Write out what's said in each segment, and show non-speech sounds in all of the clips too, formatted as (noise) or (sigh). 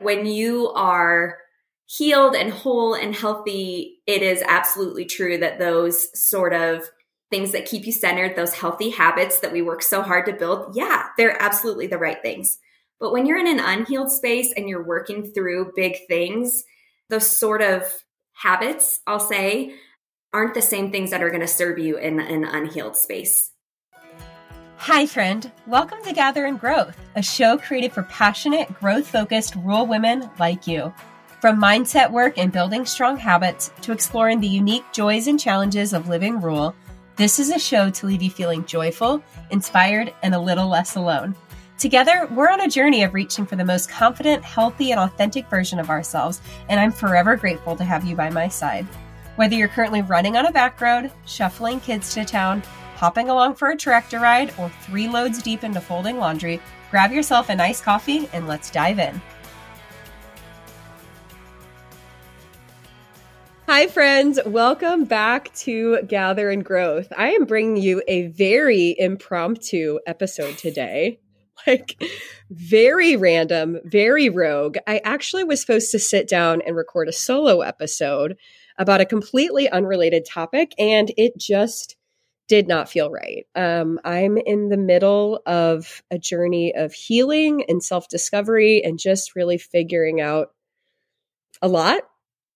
When you are healed and whole and healthy, it is absolutely true that those sort of things that keep you centered, those healthy habits that we work so hard to build, yeah, they're absolutely the right things. But when you're in an unhealed space and you're working through big things, those sort of habits, I'll say, aren't the same things that are going to serve you in an unhealed space. Hi, friend. Welcome to Gather in Growth, a show created for passionate, growth focused rural women like you. From mindset work and building strong habits to exploring the unique joys and challenges of living rural, this is a show to leave you feeling joyful, inspired, and a little less alone. Together, we're on a journey of reaching for the most confident, healthy, and authentic version of ourselves, and I'm forever grateful to have you by my side. Whether you're currently running on a back road, shuffling kids to town, hopping along for a tractor ride, or three loads deep into folding laundry, grab yourself a nice coffee and let's dive in. Hi, friends. Welcome back to Gather in Growth. I am bringing you a very impromptu episode today. (laughs) Like, very random, very rogue. I actually was supposed to sit down and record a solo episode about a completely unrelated topic, and it just did not feel right. Um, I'm in the middle of a journey of healing and self discovery and just really figuring out a lot.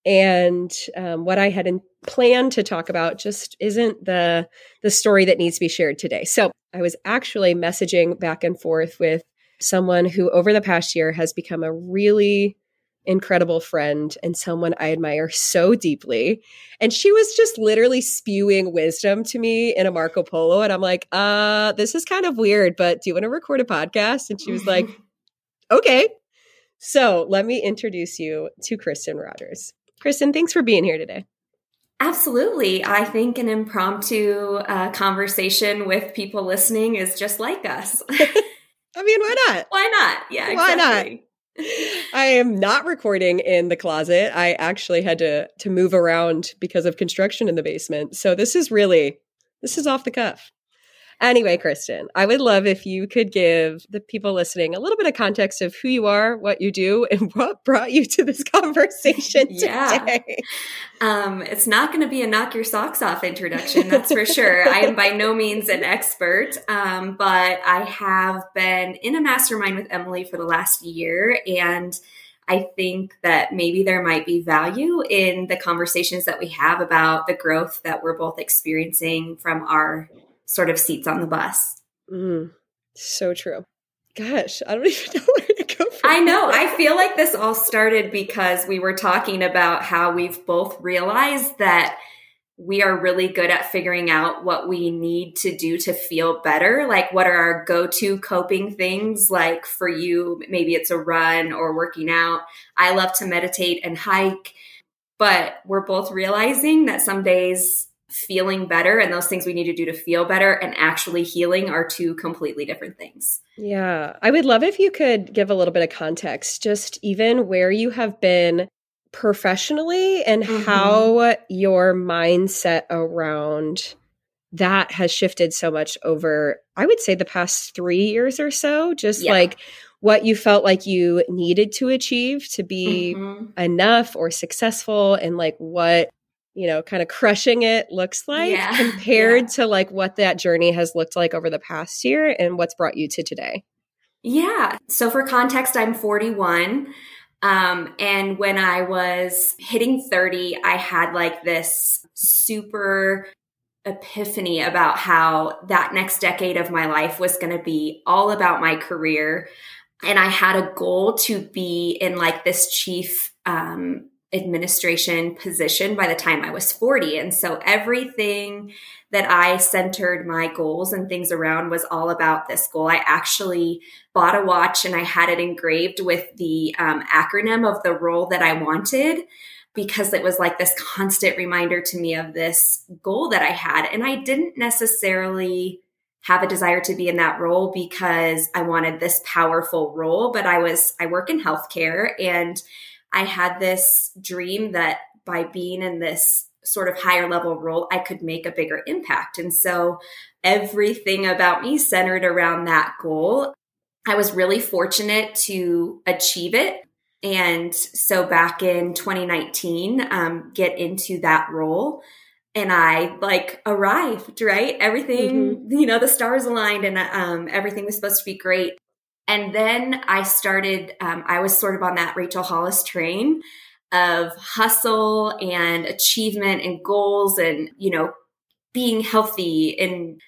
And um, what I had in planned to talk about just isn't the the story that needs to be shared today. So I was actually messaging back and forth with someone who over the past year has become a really incredible friend and someone I admire so deeply. And she was just literally spewing wisdom to me in a Marco Polo. And I'm like, uh, this is kind of weird, but do you want to record a podcast? And she was like, (laughs) okay. So let me introduce you to Kristen Rogers. Kristen, thanks for being here today. Absolutely. I think an impromptu uh, conversation with people listening is just like us. (laughs) I mean, why not? (laughs) Why not? Yeah, why not? (laughs) I am not recording in the closet. I actually had to to move around because of construction in the basement. So this is really this is off the cuff. Anyway, Kristen, I would love if you could give the people listening a little bit of context of who you are, what you do, and (laughs) what brought you to this (laughs) conversation (laughs) yeah. today. Um, it's not going to be a knock your socks off introduction, that's for sure. I am by no means an expert, um, but I have been in a mastermind with Emily for the last year and I think that maybe there might be value in the conversations that we have about the growth that we're both experiencing from our sort of seats on the bus. Mm, so true. Gosh, I don't (laughs) even know where to go. From. I know. I feel like this all started because we were talking about how we've both realized that we are really good at figuring out what we need to do to feel better. Like, what are our go to coping things? Like, for you, maybe it's a run or working out. I love to meditate and hike, but we're both realizing that some days feeling better and those things we need to do to feel better and actually healing are two completely different things. Yeah. I would love if you could give a little bit of context, just even where you have been professionally and mm-hmm. how your mindset around that has shifted so much over, I would say, the past three years or so. Just yeah. like what you felt like you needed to achieve to be mm-hmm. enough or successful, and like what you know, kind of crushing it looks like yeah. (laughs) compared yeah. to like what that journey has looked like over the past year and what's brought you to today? Yeah. So for context, I'm 41. Um, and when I was hitting 30, I had like this super epiphany about how that next decade of my life was going to be all about my career. And I had a goal to be in like this chief um, administration position by the time I was 40. And so everything that I centered my goals and things around was all about this goal. I actually bought a watch and I had it engraved with the um, acronym of the role that I wanted because it was like this constant reminder to me of this goal that I had. And I didn't necessarily have a desire to be in that role because I wanted this powerful role, but I was, I work in healthcare and I had this dream that by being in this sort of higher level role, I could make a bigger impact. And so everything about me centered around that goal. I was really fortunate to achieve it And so back in 2019, um, get into that role and I like arrived, right? Everything, mm-hmm. you know, the stars aligned and um, everything was supposed to be great. And then I started, um, I was sort of on that Rachel Hollis train of hustle and achievement and goals and, you know, being healthy and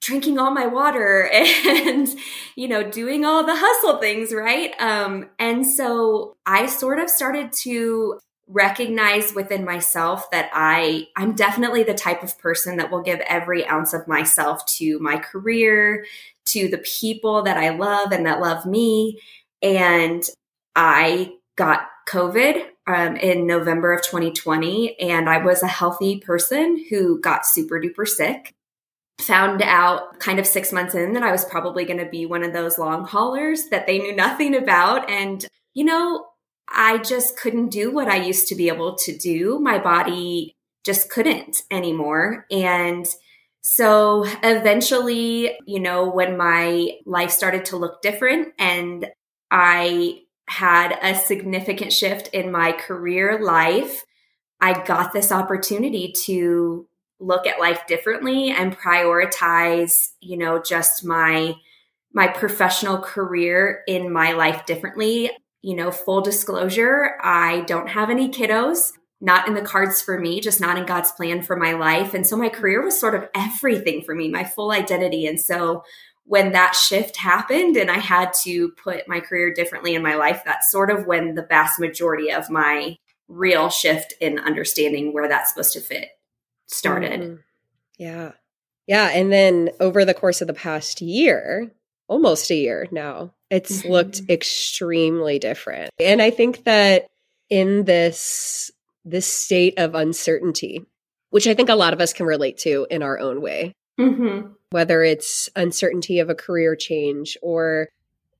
drinking all my water (laughs) and you know doing all the hustle things right? Um and so i sort of started to recognize within myself that i i'm definitely the type of person that will give every ounce of myself to my career to the people that i love and that love me and i got covid um, in november of 2020 and i was a healthy person who got super duper sick found out kind of six months in that I was probably going to be one of those long haulers that they knew (laughs) nothing about. And, you know, I just couldn't do what I used to be able to do. My body just couldn't anymore. And so eventually, you know, when my life started to look different and I had a significant shift in my career life, I got this opportunity to look at life differently and prioritize, you know, just my my professional career in my life differently. You know, full disclosure, I don't have any kiddos, not in the cards for me, just not in God's plan for my life. And so my career was sort of everything for me, my full identity. And so when that shift happened and I had to put my career differently in my life, that's sort of when the vast majority of my real shift in understanding where that's supposed to fit started. Mm-hmm. Yeah. Yeah. And then over the course of the past year, almost a year now, it's mm-hmm. looked extremely different. And I think that in this this state of uncertainty, which I think a lot of us can relate to in our own way, mm-hmm. whether it's uncertainty of a career change or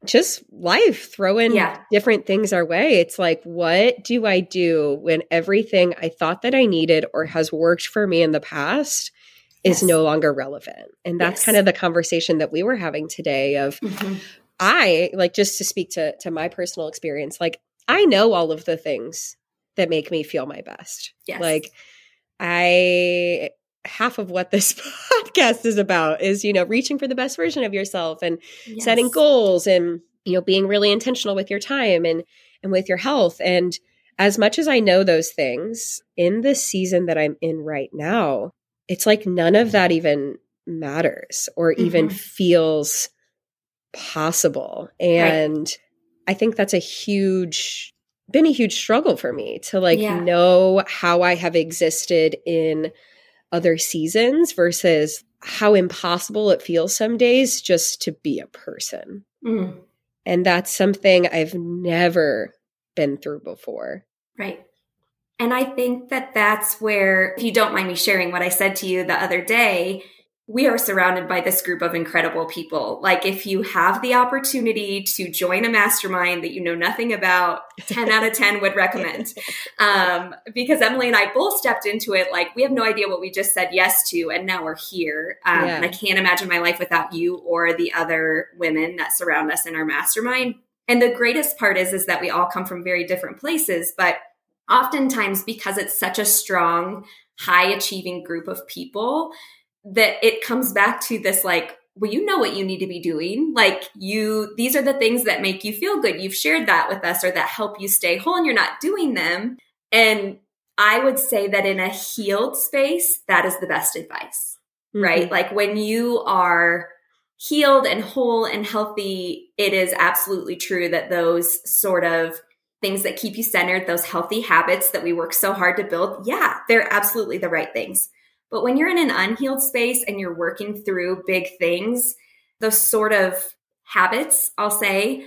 just life throwing yeah. different things our way. It's like, what do I do when everything I thought that I needed or has worked for me in the past yes. is no longer relevant? And that's yes. kind of the conversation that we were having today of mm-hmm. I like just to speak to to my personal experience, like I know all of the things that make me feel my best. Yes. Like I half of what this (laughs) podcast is about is you know reaching for the best version of yourself and yes. setting goals and you know being really intentional with your time and and with your health and as much as i know those things in the season that i'm in right now it's like none of that even matters or mm-hmm. even feels possible and right. i think that's a huge been a huge struggle for me to like yeah. know how i have existed in other seasons versus how impossible it feels some days just to be a person. Mm. And that's something I've never been through before. Right. And I think that that's where, if you don't mind me sharing what I said to you the other day, we are surrounded by this group of incredible people. Like, if you have the opportunity to join a mastermind that you know nothing about, 10 out of 10 would recommend. (laughs) Um, because Emily and I both stepped into it like we have no idea what we just said yes to, and now we're here. Um, yeah. And I can't imagine my life without you or the other women that surround us in our mastermind. And the greatest part is, is that we all come from very different places, but oftentimes because it's such a strong, high achieving group of people, that it comes back to this like well you know what you need to be doing. Like you these are the things that make you feel good. You've shared that with us or that help you stay whole and you're not doing them. And i would say that in a healed space that is the best advice mm-hmm. right? Like when you are healed and whole and healthy it is absolutely true that those sort of things that keep you centered those healthy habits that we work so hard to build yeah they're absolutely the right things but when you're in an unhealed space and you're working through big things, those sort of habits, I'll say,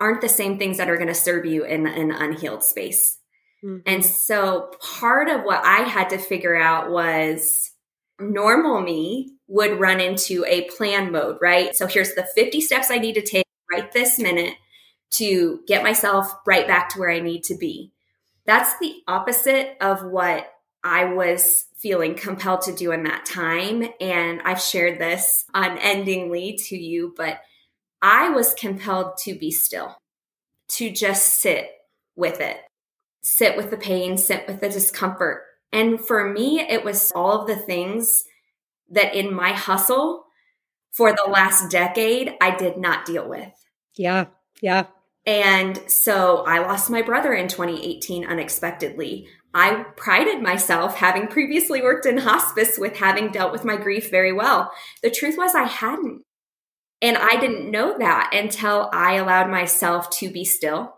aren't the same things that are going to serve you in an unhealed space. Mm-hmm. And so part of what I had to figure out was normal me would run into a plan mode, right? So here's the 50 steps I need to take right this minute to get myself right back to where I need to be. That's the opposite of what I was feeling compelled to do in that time. And I've shared this unendingly to you, but I was compelled to be still, to just sit with it. Sit with the pain, sit with the discomfort. And for me, it was all of the things that in my hustle for the last decade, I did not deal with. Yeah. Yeah. And so I lost my brother in 2018 unexpectedly. I prided myself, having previously worked in hospice, with having dealt with my grief very well. The truth was, I hadn't. And I didn't know that until I allowed myself to be still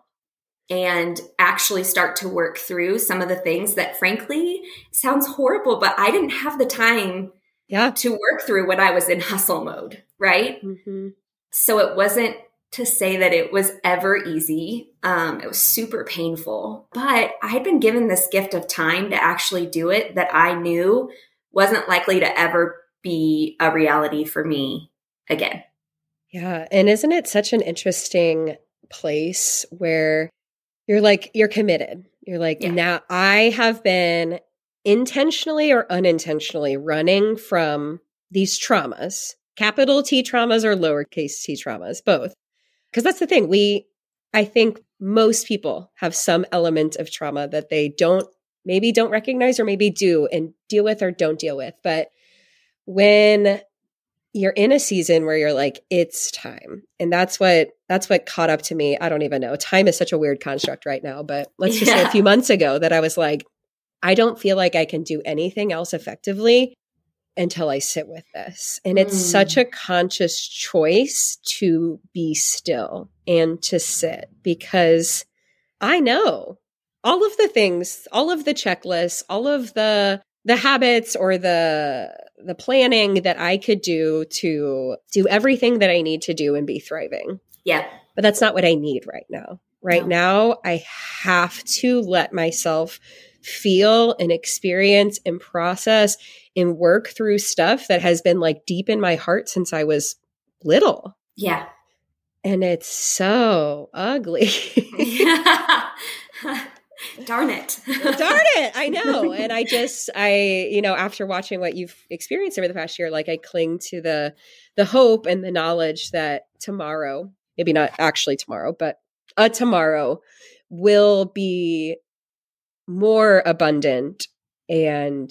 and actually start to work through some of the things that, frankly, sounds horrible, but I didn't have the time yeah. to work through when I was in hustle mode, right? Mm-hmm. So it wasn't to say that it was ever easy. Um, it was super painful, but I had been given this gift of time to actually do it that I knew wasn't likely to ever be a reality for me again. Yeah. And isn't it such an interesting place where you're like, you're committed? You're like, yeah. now I have been intentionally or unintentionally running from these traumas, capital T traumas or lowercase t traumas, both. Because that's the thing. We, I think most people have some element of trauma that they don't, maybe don't recognize or maybe do and deal with or don't deal with. But when you're in a season where you're like it's time and that's what that's what caught up to me i don't even know time is such a weird construct right now but let's just yeah. say a few months ago that i was like i don't feel like i can do anything else effectively until i sit with this and it's mm. such a conscious choice to be still and to sit because i know all of the things all of the checklists all of the the habits or the the planning that I could do to do everything that I need to do and be thriving. Yeah. But that's not what I need right now. Right no. now, I have to let myself feel and experience and process and work through stuff that has been like deep in my heart since I was little. Yeah. And it's so ugly. (laughs) Darn it. (laughs) Darn it. I know. (laughs) And I just I, you know, after watching what you've experienced over the past year, like I cling to the the hope and the knowledge that tomorrow, maybe not actually tomorrow, but a tomorrow will be more abundant and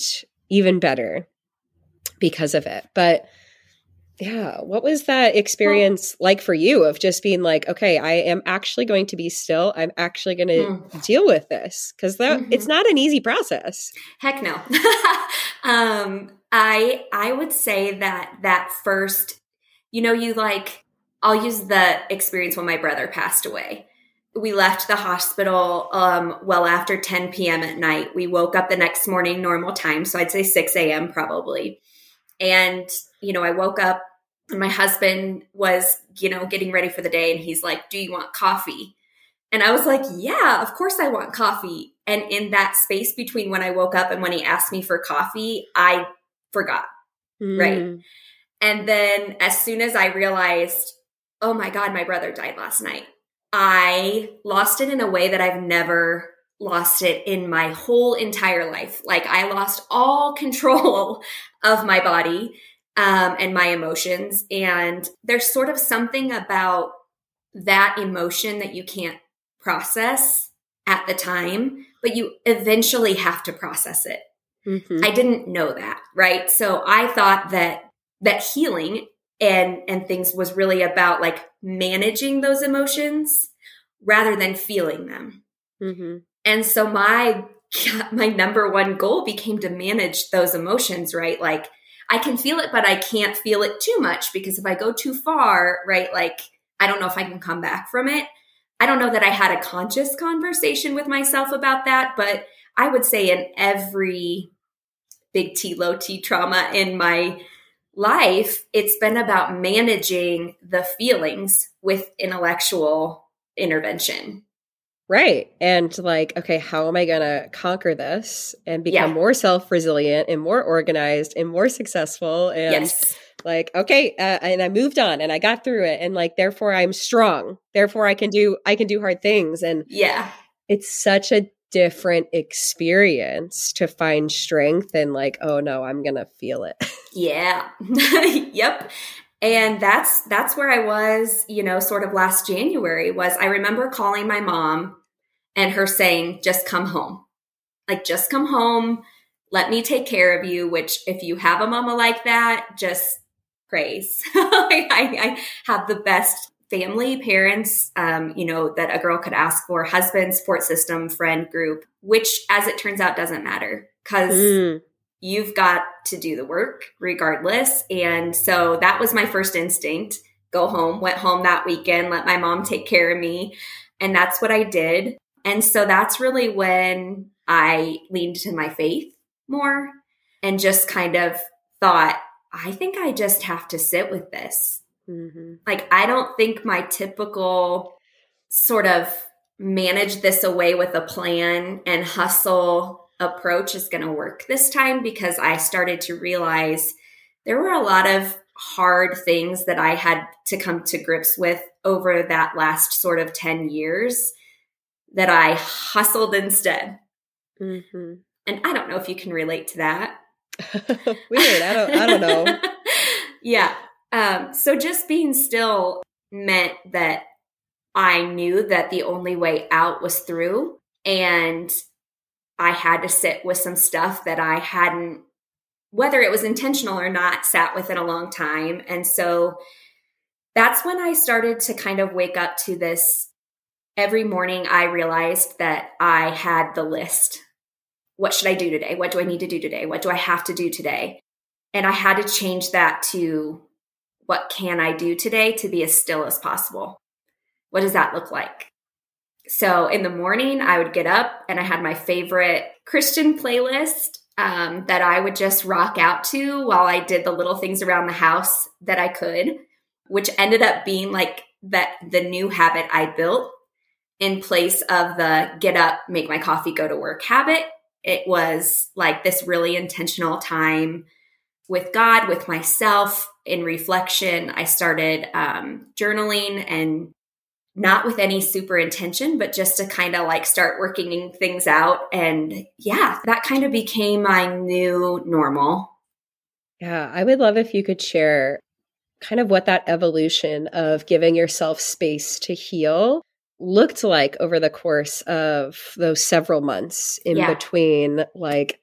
even better because of it. But yeah. What was that experience well, like for you of just being like, okay, I am actually going to be still. I'm actually going to mm. deal with this because mm-hmm. it's not an easy process. Heck no. (laughs) um, I I would say that that first, you know, you like I'll use the experience when my brother passed away. We left the hospital um, well after 10 p.m. at night. We woke up the next morning, normal time. So I'd say 6 a.m. probably. And you know, I woke up and my husband was, you know, getting ready for the day and he's like, Do you want coffee? And I was like, Yeah, of course I want coffee. And in that space between when I woke up and when he asked me for coffee, I forgot. Mm. Right. And then as soon as I realized, oh my God, my brother died last night, I lost it in a way that I've never lost it in my whole entire life. Like I lost all (laughs) control of my body um, and my emotions. And there's sort of something about that emotion that you can't process at the time, but you eventually have to process it. Mm-hmm. I didn't know that, right? So I thought that that healing and and things was really about like managing those emotions rather than feeling them. Mm-hmm. And so my (laughs) my number one goal became to manage those emotions, right? Like I can feel it, but I can't feel it too much because if I go too far, right, like I don't know if I can come back from it. I don't know that I had a conscious conversation with myself about that, but I would say in every big T, low T trauma in my life, it's been about managing the feelings with intellectual intervention. Right. And like, okay, how am I going to conquer this and become yeah. more self resilient and more organized and more successful? And yes. like, okay, uh, and I moved on and I got through it. And like, therefore I'm strong. Therefore I can do, I can do hard things. And yeah, it's such a different experience to find strength and like, oh no, I'm to feel it. (laughs) Yeah. (laughs) yep and that's that's where i was you know sort of last january was i remember calling my mom and her saying, just come home. Like, just come home. Let me take care of you, which if you have a mama like that, just praise. (laughs) I, I, have the best family, parents, um, you know, that a girl could ask for, husband, support system, friend group, which as it turns out doesn't matter because mm. you've got to do the work regardless. And so that was my first instinct go home, went home that weekend, let my mom take care of me. And that's what I did. And so that's really when I leaned to my faith more and just kind of thought, I think I just have to sit with this. Mm-hmm. Like, I don't think my typical sort of manage this away with a plan and hustle approach is going to work this time because I started to realize there were a lot of hard things that I had to come to grips with over that last sort of 10 years that I hustled instead. Mm-hmm. And I don't know if you can relate to that. (laughs) Weird. I don't I don't know. (laughs) yeah. Um, so just being still meant that I knew that the only way out was through and I had to sit with some stuff that I hadn't whether it was intentional or not, sat with in a long time. And so that's when I started to kind of wake up to this. Every morning, I realized that I had the list. What should I do today? What do I need to do today? What do I have to do today? And I had to change that to what can I do today to be as still as possible? What does that look like? So in the morning, I would get up and I had my favorite Christian playlist um, that I would just rock out to while I did the little things around the house that I could, which ended up being like that the new habit I built in place of the get up, make my coffee, go to work habit. It was like this really intentional time with God, with myself in reflection. I started um, journaling and not with any super intention, but just to kind of like start working things out. And yeah, that kind of became my new normal. Yeah, I would love if you could share kind of what that evolution of giving yourself space to heal looked like over the course of those several months in yeah. between like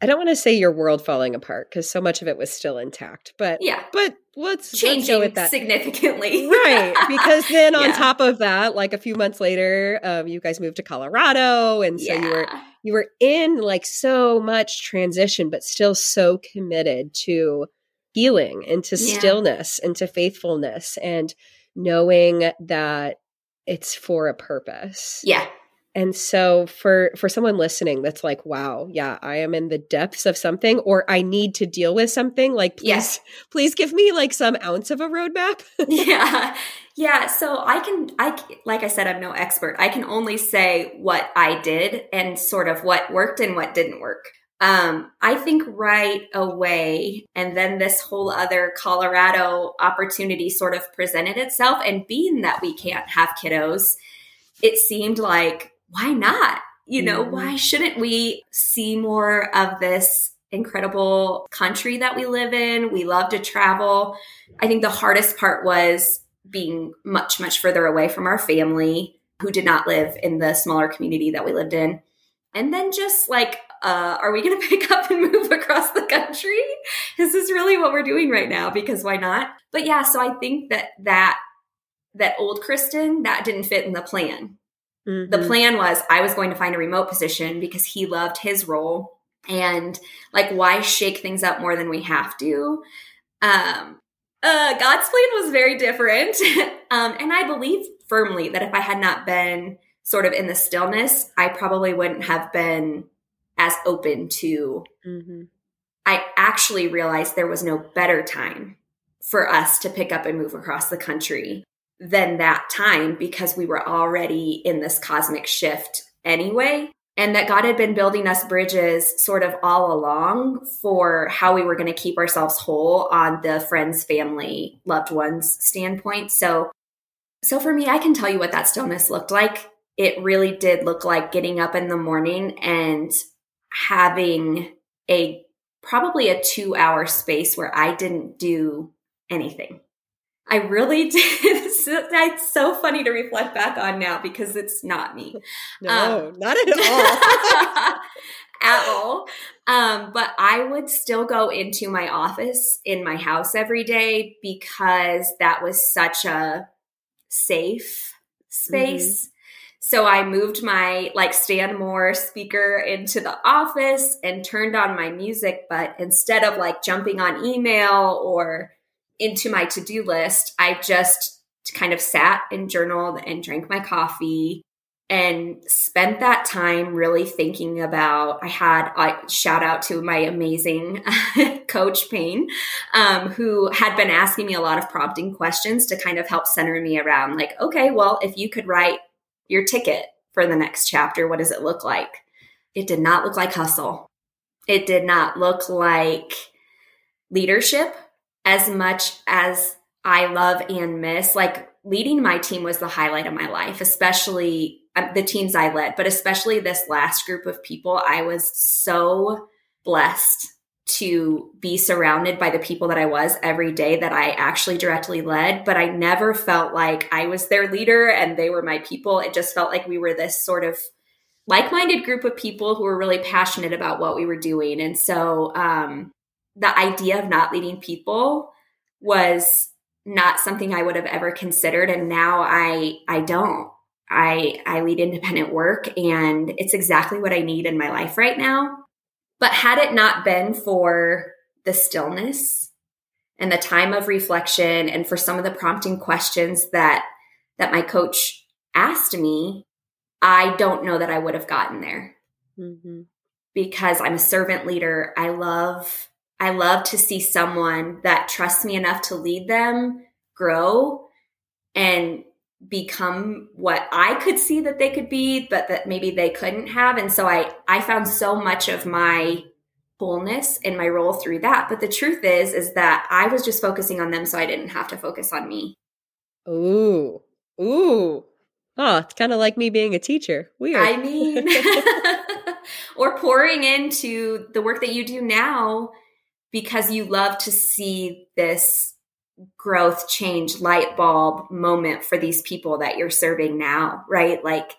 I don't want to say your world falling apart because so much of it was still intact, but yeah, but let's changing let's with that significantly, right? Because then on (laughs) top of that, like a few months later, um, you guys moved to Colorado, and so yeah. you were you were in like so much transition, but still so committed to healing, into yeah. stillness, into faithfulness, and knowing that it's for a purpose. Yeah, and so for for someone listening that's like, wow, yeah, I am in the depths of something or I need to deal with something, like please yes. please give me like some ounce of a roadmap. (laughs) (laughs) yeah. Yeah, so I can I like I said I'm no expert. I can only say what I did and sort of what worked and what didn't work. Um, I think right away, and then this whole other Colorado opportunity sort of presented itself. And being that we can't have kiddos, it seemed like why not? You know, mm. why shouldn't we see more of this incredible country that we live in? We love to travel. I think the hardest part was being much, much further away from our family who did not live in the smaller community that we lived in. And then just like, uh, are we going (laughs) to pick up and move across the country? This Is this really what we're doing right now? Because why not? But yeah, so I think that that that old Kristen that didn't fit in the plan. Mm-hmm. The plan was I was going to find a remote position because he loved his role. And like, why shake things up more than we have to? Um, uh, God's plan was very different. (laughs) um, and I believe firmly that if I had not been sort of in the stillness, I probably wouldn't have been as open to. Mm-hmm. I actually realized there was no better time for us to pick up and move across the country than that time because we were already in this cosmic shift anyway. And that God had been building us bridges sort of all along for how we were going to keep ourselves whole on the friends, family, loved ones standpoint. So, so for me, I can tell you what that stillness looked like. It really did look like getting up in the morning and having a probably a two hour space where I didn't do anything. I really (laughs) did it's so funny to reflect back on now because it's not me. No, um, not at all. (laughs) at all. Um, but I would still go into my office in my house every day because that was such a safe space. Mm-hmm. So I moved my like Stanmore speaker into the office and turned on my music. But instead of like jumping on email or into my to do list, I just kind of sat and journaled and drank my coffee and spent that time really thinking about i had a shout out to my amazing (laughs) coach payne um, who had been asking me a lot of prompting questions to kind of help center me around like okay well if you could write your ticket for the next chapter what does it look like? It did not look like hustle. It did not look like leadership as much as i love and miss like leading my team was the highlight of my life especially um, the teams I led, but especially this last group of people, I was so blessed to be surrounded by the people that I was every day that I actually directly led, but I never felt like I was their leader and they were my people. It just felt like we were this sort of like minded group of people who were really passionate about what we were doing. And so um, the idea of not leading people was not something I would have ever considered. And now I, I don't. I, I lead independent work and it's exactly what I need in my life right now. But had it not been for the stillness and the time of reflection and for some of the prompting questions that, that my coach asked me, I don't know that I would have gotten there. Mm-hmm. Because I'm a servant leader. I love, I love to see someone that trusts me enough to lead them grow and become what I could see that they could be, but that maybe they couldn't have. And so I, I found so much of my wholeness in my role through that. But the truth is, is that I was just focusing on them so I didn't have to focus on me. Ooh, ooh. Oh, it's kind of like me being a teacher. Weird. I mean, (laughs) (laughs) or pouring into the work that you do now because you love to see this growth, change, light bulb moment for these people that you're serving now, right? Like,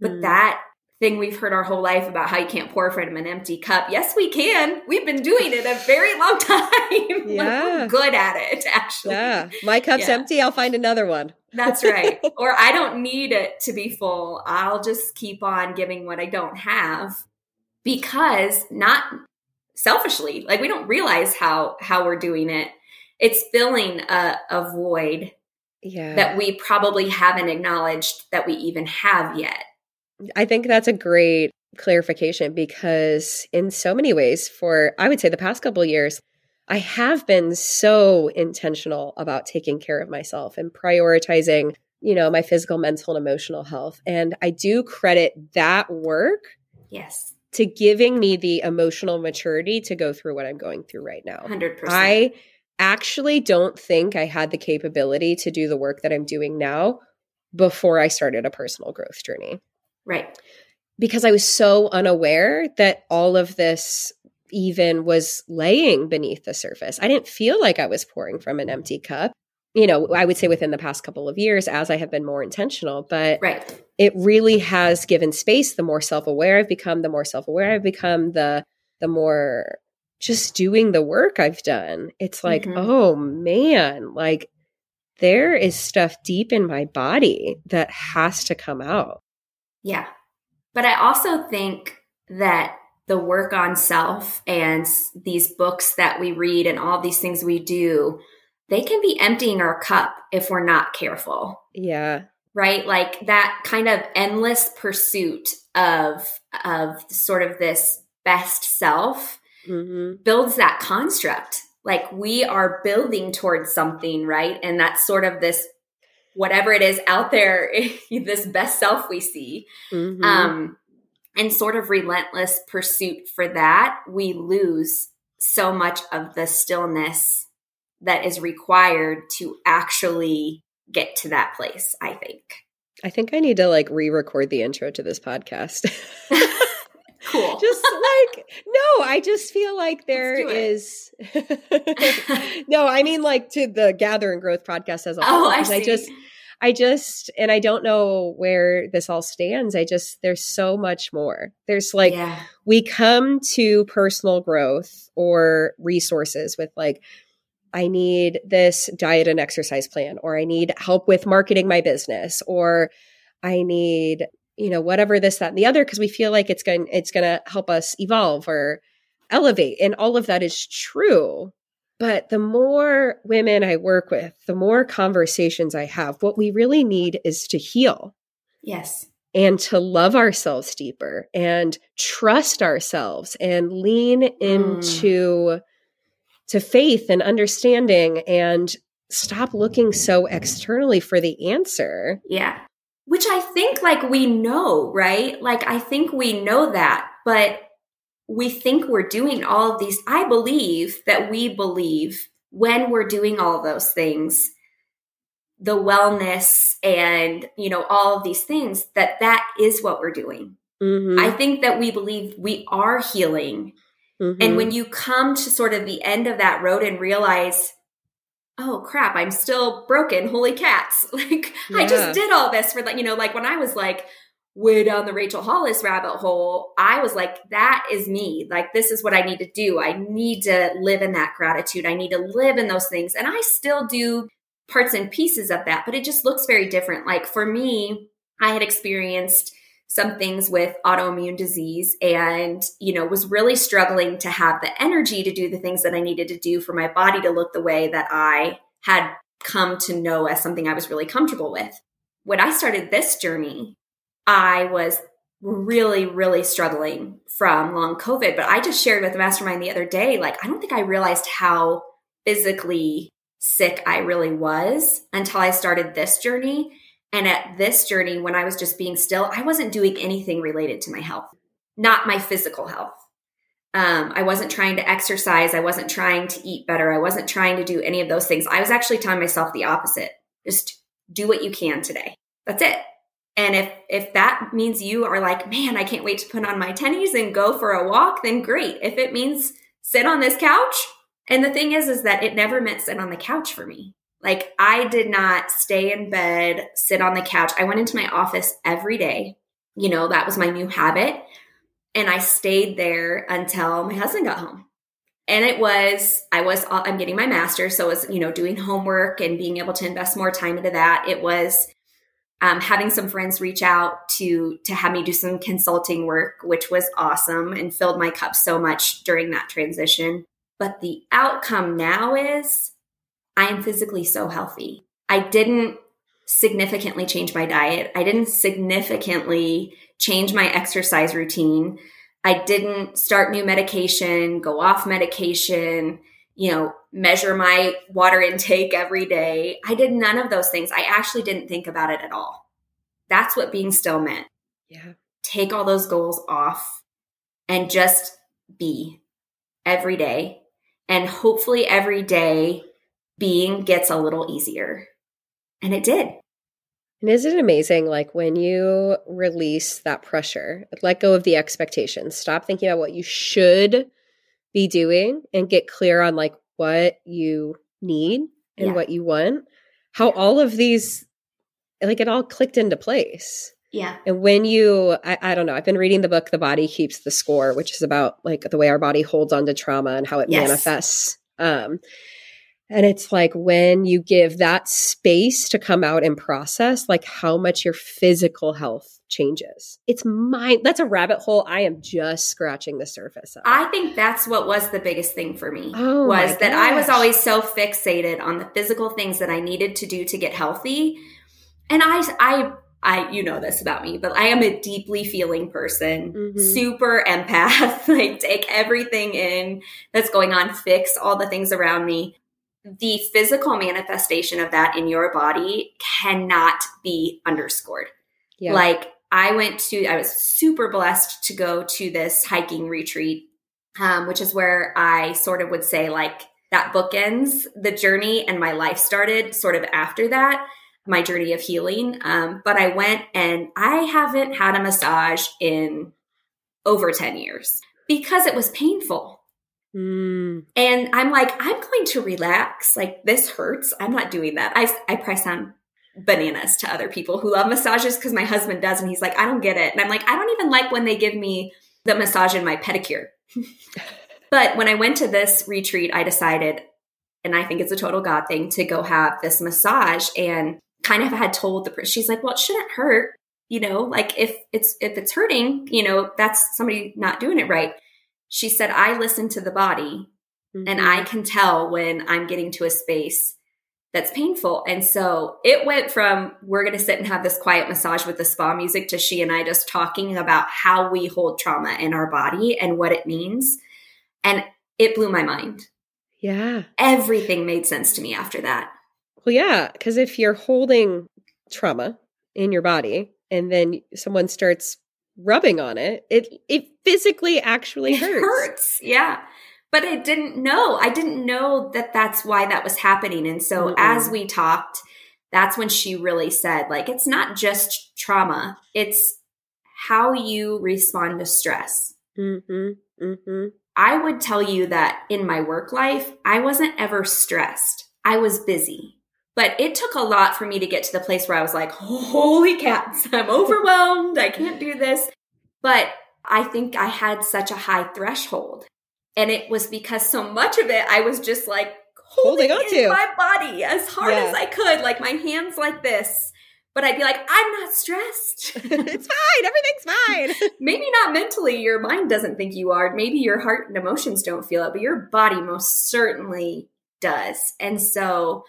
but mm. that thing we've heard our whole life about how you can't pour from an empty cup. Yes, we can. We've been doing it a very long (laughs) time. (laughs) Yeah. like good at it, actually. Yeah. My cup's yeah. empty. I'll find another one. That's right. (laughs) or I don't need it to be full. I'll just keep on giving what I don't have because not selfishly, like we don't realize how how we're doing it it's filling a, a void yeah. that we probably haven't acknowledged that we even have yet. I think that's a great clarification because in so many ways for I would say the past couple years I have been so intentional about taking care of myself and prioritizing, you know, my physical, mental and emotional health and I do credit that work yes to giving me the emotional maturity to go through what I'm going through right now. 100%. I actually don't think I had the capability to do the work that I'm doing now before I started a personal growth journey. Right. Because I was so unaware that all of this even was laying beneath the surface. I didn't feel like I was pouring from an empty cup. You know, I would say within the past couple of years as I have been more intentional, but right. It really has given space the more self-aware I've become, the more self-aware I've become, the the more just doing the work I've done, it's like, mm-hmm. oh man, like there is stuff deep in my body that has to come out. Yeah. But I also think that the work on self and these books that we read and all these things we do, they can be emptying our cup if we're not careful. Yeah. Right? Like that kind of endless pursuit of of sort of this best self mm-hmm. builds that construct. Like we are building towards something, right? And that's sort of this whatever it is out there, (laughs) this best self we see. Mm-hmm. Um, and sort of relentless pursuit for that, we lose so much of the stillness that is required to actually get to that place, I think. I think I need to like re record the intro to this podcast. (laughs) Cool. (laughs) just like no, I just feel like there is (laughs) No, I mean like to the Gather in Growth podcast as a oh, whole. Oh, I, see. I just I just, and I don't know where this all stands. I just, there's so much more. There's like, yeah. we come to personal growth or resources with like, I need this diet and exercise plan, or I need help with marketing my business, or I need, you know, whatever this, that, and the other, because we feel like it's going, it's going to help us evolve or elevate. And all of that is true. But the more women I work with, the more conversations I have, what we really need is to heal. Yes. And to love ourselves deeper and trust ourselves and lean Mm. To faith and understanding and stop looking so externally for the answer. Yeah. Which I think like we know, right? Like I think we know that, but we think we're doing all of these. I believe that we believe when we're doing all those things, the wellness and, you know, all of these things, that that is what we're doing. Mhm. I think that we believe we are healing. Mhm. And when you come to sort of the end of that road and realize, oh crap, I'm still broken. Holy cats. (laughs) Like I just did all this for like, you know, like when I was like way down the Rachel Hollis rabbit hole, I was like, that is me. Like this is what I need to do. I need to live in that gratitude. I need to live in those things. And I still do parts and pieces of that, but it just looks very different. Like for me, I had experienced some things with autoimmune disease and you know was really struggling to have the energy to do the things that i needed to do for my body to look the way that i had come to know as something i was really comfortable with. When i started this journey i was really really struggling from long covid but i just shared with the mastermind the other day like i don't think i realized how physically sick i really was until i started this journey and at this journey, when I was just being still, I wasn't doing anything related to my health, not my physical health. Um, I wasn't trying to exercise. I wasn't trying to eat better. I wasn't trying to do any of those things. I was actually telling myself the opposite. Just do what you can today. That's it. And if if that means you are like, man, I can't wait to put on my tennies and go for a walk, then great. If it means sit on this couch, and the thing is, is that it never meant sit on the couch for me. Like I did not stay in bed, sit on the couch. I went into my office every day. You know, that was my new habit. And I stayed there until my husband got home. And it was, I was, I'm getting my master's. So it was, you know, doing homework and being able to invest more time into that. It was um, having some friends reach out to, to have me do some consulting work, which was awesome and filled my cup so much during that transition. But the outcome now is I am physically so healthy. I didn't significantly change my diet. I didn't significantly change my exercise routine. I didn't start new medication, go off medication, you know, measure my water intake every day. I did none of those things. I actually didn't think about it at all. That's what being still meant. Yeah. Take all those goals off and just be every day. And hopefully every day being gets a little easier. And it did. And isn't it amazing? Like when you release that pressure, let go of the expectations, stop thinking about what you should be doing and get clear on like what you need and Yeah. what you want, how all of these, like it all clicked into place. Yeah. And when you, I, I don't know, I've been reading the book, The Body Keeps the Score, which is about like the way our body holds on to trauma and how it Yes. manifests. Um, and it's like when you give that space to come out and process, like how much your physical health changes. It's mine. That's a rabbit hole I am just scratching the surface of. I think that's what was the biggest thing for me Oh was that I was always so fixated on the physical things that I needed to do to get healthy. And I I I you know this about me, but I am a deeply feeling person, Mhm. super empath, (laughs) like take everything in that's going on, fix all the things around me. The physical manifestation of that in your body cannot be underscored. yeah. Like I went to, I was super blessed to go to this hiking retreat, um, which is where I sort of would say like that bookends the journey and my life started sort of after that, my journey of healing. Um, but I went and I haven't had a massage in over 10 years because it was painful. Mm, And I'm like, I'm going to relax. Like this hurts. I'm not doing that. I, I probably sound bananas to other people who love massages because my husband does. And he's like, I don't get it. And I'm like, I don't even like when they give me the massage in my pedicure. (laughs) but when I went to this retreat, I decided, and I think it's a total God thing, to go have this massage and kind of had told the person, she's like, well, it shouldn't hurt. You know, like if it's if it's hurting, you know, that's somebody not doing it right. She said, I listen to the body mm-hmm. and I can tell when I'm getting to a space that's painful. And so it went from we're going to sit and have this quiet massage with the spa music to she and I just talking about how we hold trauma in our body and what it means. And it blew my mind. Yeah. Everything made sense to me after that. Well, yeah, because if you're holding trauma in your body and then someone starts rubbing on it, it it physically actually hurts. It hurts. Yeah. But I didn't know. I didn't know that that's why that was happening. And so mm as we talked, that's when she really said like it's not just trauma. It's how you respond to stress. hmm hmm I would tell you that in my work life, I wasn't ever stressed. I was busy. But it took a lot for me to get to the place where I was like, holy cats, I'm overwhelmed. I can't do this. But I think I had such a high threshold. And it was because so much of it, I was just like holding, holding on to my body as hard yeah. as I could, like my hands like this. But I'd be like, I'm not stressed. (laughs) it's fine. Everything's fine. (laughs) Maybe not mentally. Your mind doesn't think you are. Maybe your heart and emotions don't feel it, but your body most certainly does. And so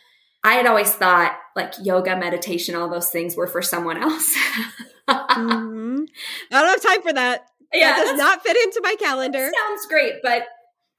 I had always thought like yoga, meditation, all those things were for someone else. mm-hmm. (laughs) I don't have time for that. Yeah, that does not fit into my calendar. Sounds great, but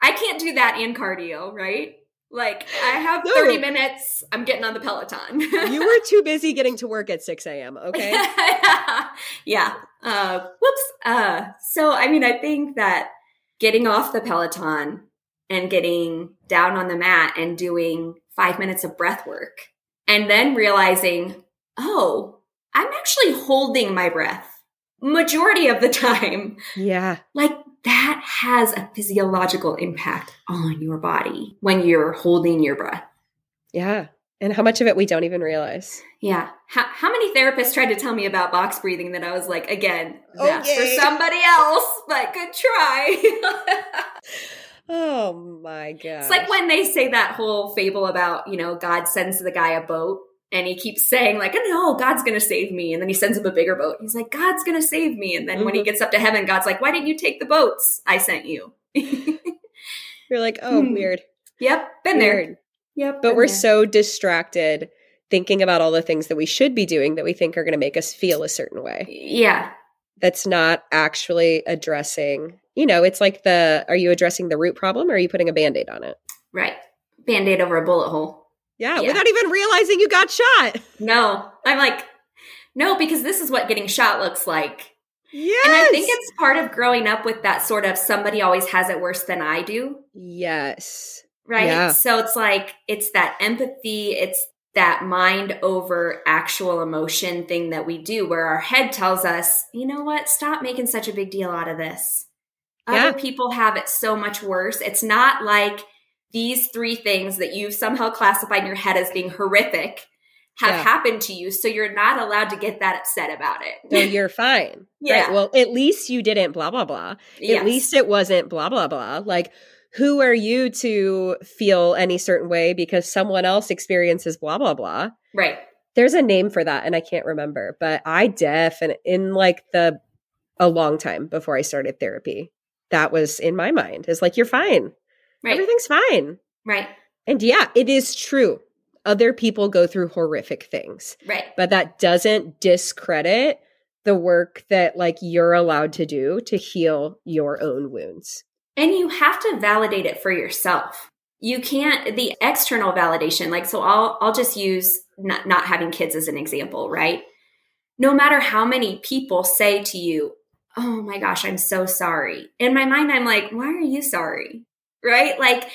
I can't do that and cardio, right? Like I have no. 30 minutes, I'm getting on the Peloton. (laughs) you were too busy getting to work at 6 a.m., okay? (laughs) yeah. Uh, whoops. Uh, so I mean, I think that getting off the Peloton and getting down on the mat and doing five minutes of breath work and then realizing, oh, I'm actually holding my breath majority of the (laughs) time. Yeah. Like that has a physiological impact on your body when you're holding your breath. Yeah. And how much of it we don't even realize. Yeah. How, how many therapists tried to tell me about box breathing that I was like, again, oh, that's okay. for somebody else, but good try. (laughs) Oh my god! It's like when they say that whole fable about you know God sends the guy a boat and he keeps saying like, "Oh no, God's gonna save me," and then he sends him a bigger boat. He's like, "God's gonna save me," and then mm-hmm. when he mm-hmm. gets up to heaven, God's like, "Why didn't you take the boats I sent you?" (laughs) You're like, "Oh, hmm. weird." Yep, been weird. there. Yep, but we're there. so distracted thinking about all the things that we should be doing that we think are going to make us feel a certain way. Yeah. That's not actually addressing you know, it's like the are you addressing the root problem or are you putting a band aid on it? Right. Band aid over a bullet hole. Yeah, yeah, without even realizing you got shot. No, I'm like, no, because this is what getting shot looks like. Yes. And I think it's part of growing up with that sort of somebody always has it worse than I do. Yes. Right. Yeah. So it's like, it's that empathy, it's that mind over actual emotion thing that we do where our head tells us, you know what, stop making such a big deal out of this. Other people have it so much worse. It's not like these three things that you've somehow classified in your head as being horrific have yeah. happened to you. So you're not allowed to get that upset about it. So you're fine. (laughs) yeah. Right? Well, at least you didn't blah, blah, blah. Yes. At least it wasn't blah, blah, blah. Like, who are you to feel any certain way because someone else experiences blah, blah, blah? Right. There's a name for that and I can't remember, but I definitely, in like the, a long time before I started therapy, that was in my mind is like, you're fine. Right. Everything's fine. Right. And yeah, it is true. Other people go through horrific things. Right. But that doesn't discredit the work that like you're allowed to do to heal your own wounds. And you have to validate it for yourself. You can't the external validation like so I'll I'll just use not, not having kids as an example, right? No matter how many people say to you, oh my gosh, I'm so sorry. In my mind, I'm like, why are you sorry? Right? Like,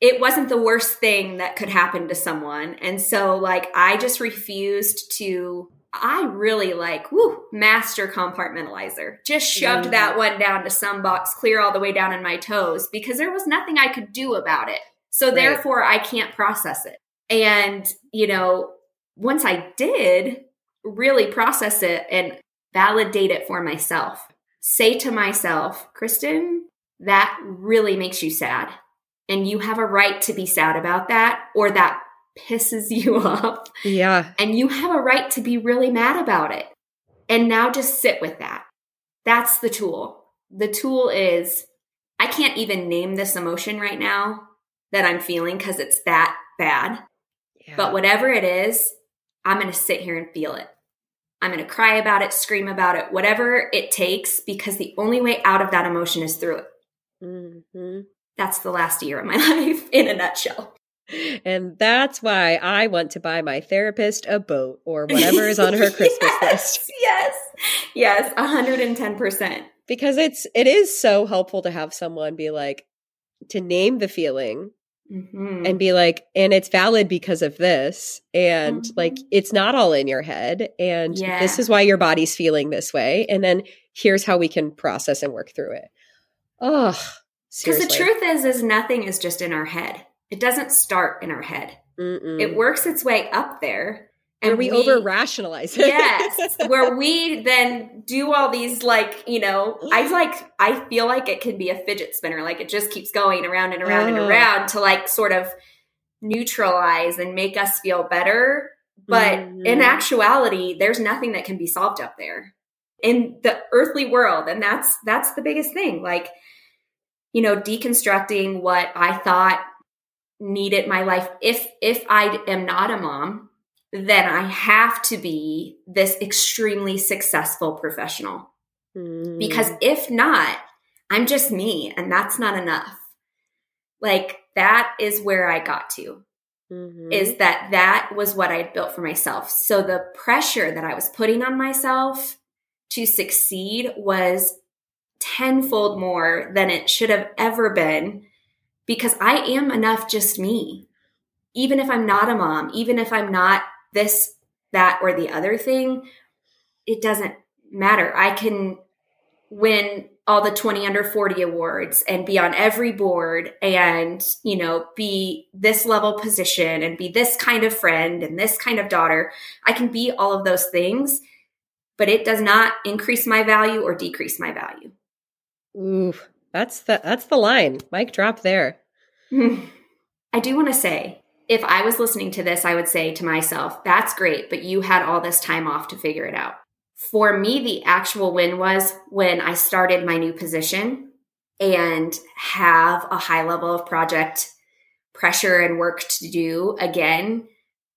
it wasn't the worst thing that could happen to someone. And so, like, I just refused to. I really like, woo, master compartmentalizer. Just shoved mm. that one down to some box, clear all the way down in my toes because there was nothing I could do about it. So, right. therefore, I can't process it. And, you know, once I did really process it and validate it for myself, say to myself, Kristen, that really makes you sad. And you have a right to be sad about that, or that pisses (laughs) you off. Yeah. And you have a right to be really mad about it. And now just sit with that. That's the tool. The tool is I can't even name this emotion right now that I'm feeling because it's that bad. Yeah. But whatever it is, I'm going to sit here and feel it. I'm going to cry about it, scream about it, whatever it takes, because the only way out of that emotion is through it. Mm-hmm. That's the last year of my (laughs) life in a nutshell. And that's why I want to buy my therapist a boat or whatever is on her (laughs) Christmas yes, list. Yes. Yes, 110%. Because it's it is so helpful to have someone be like to name the feeling mm-hmm. and be like and it's valid because of this and mm-hmm. like it's not all in your head and yeah. this is why your body's feeling this way and then here's how we can process and work through it. Oh, because the truth is, is nothing is just in our head. It doesn't start in our head. Mm-mm. It works its way up there. And we, we over rationalize it. yes. (laughs) Where we then do all these, like, you know, I like, I feel like it can be a fidget spinner. Like it just keeps going around and around oh. and around to like sort of neutralize and make us feel better. But mm-hmm. in actuality, there's nothing that can be solved up there in the earthly world. And that's, that's the biggest thing. Like, you know, deconstructing what I thought needed my life. If if I am not a mom, then I have to be this extremely successful professional. Mm. Because if not, I'm just me and that's not enough. Like that is where I got to. Mm-hmm. Is that that was what I built for myself. So the pressure that I was putting on myself to succeed was tenfold more than it should have ever been because I am enough just me. Even if I'm not a mom, even if I'm not this, that, or the other thing, it doesn't matter. I can win all the 20 under 40 awards and be on every board and, you know, be this level position and be this kind of friend and this kind of daughter. I can be all of those things, but it does not increase my value or decrease my value. Ooh, that's the that's the line. Mic drop there. (laughs) I do want to say, if I was listening to this, I would say to myself, that's great, but you had all this time off to figure it out. For me, the actual win was when I started my new position and have a high level of project pressure and work to do again,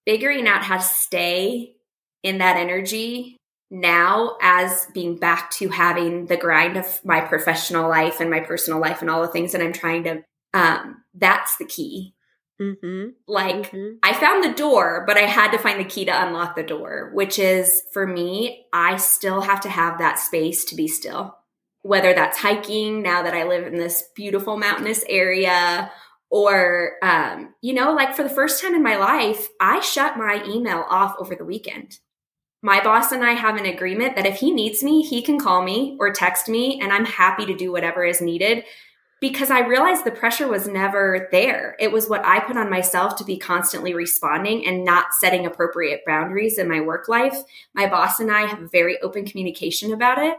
figuring out how to stay in that energy now as being back to having the grind of my professional life and my personal life and all the things that I'm trying to um, that's the key. Mm-hmm. Like mm-hmm. I found the door, but I had to find the key to unlock the door, which is for me, I still have to have that space to be still. Whether that's hiking now that I live in this beautiful mountainous area, or, um, you know, like for the first time in my life, I shut my email off over the weekend. My boss and I have an agreement that if he needs me, he can call me or text me, and I'm happy to do whatever is needed because I realized the pressure was never there. It was what I put on myself to be constantly responding and not setting appropriate boundaries in my work life. My boss and I have very open communication about it.